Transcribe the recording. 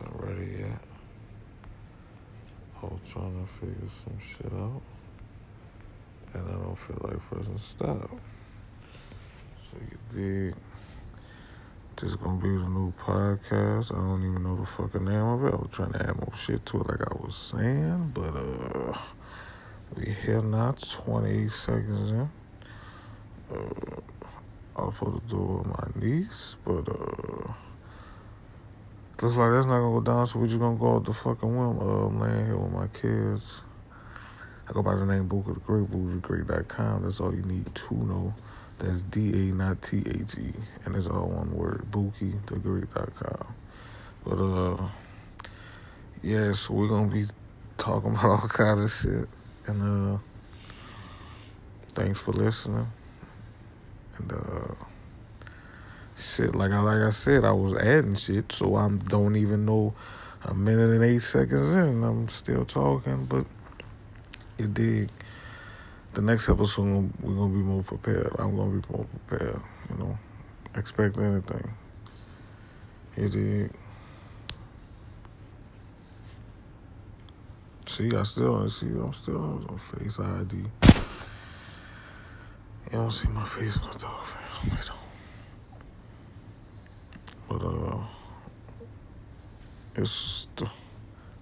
wasn't ready yet. I was trying to figure some shit out. And I don't feel like pressing stop. So you dig. This gonna be the new podcast. I don't even know the fucking name of it. I was trying to add more shit to it like I was saying, but uh we here now, 28 seconds in. Uh, I was supposed to do it with my niece, but uh Looks like that's not gonna go down, so we're just gonna go out the fucking whim. Uh, I'm laying here with my kids. I go by the name Booker the Great, BookerDaGreat.com. That's all you need to know. That's D A, not T H E. And it's all one word, BookerDaGreat.com. But, uh, yeah, so we're gonna be talking about all kind of shit. And, uh, thanks for listening. And, uh, shit. Like I like I said, I was adding shit, so I don't even know a minute and eight seconds in. I'm still talking, but it did. The next episode we're gonna be more prepared. I'm gonna be more prepared. You know, expect anything. It did. See, I still see. I'm still on Face ID. You don't see my face the dog. But uh, it's the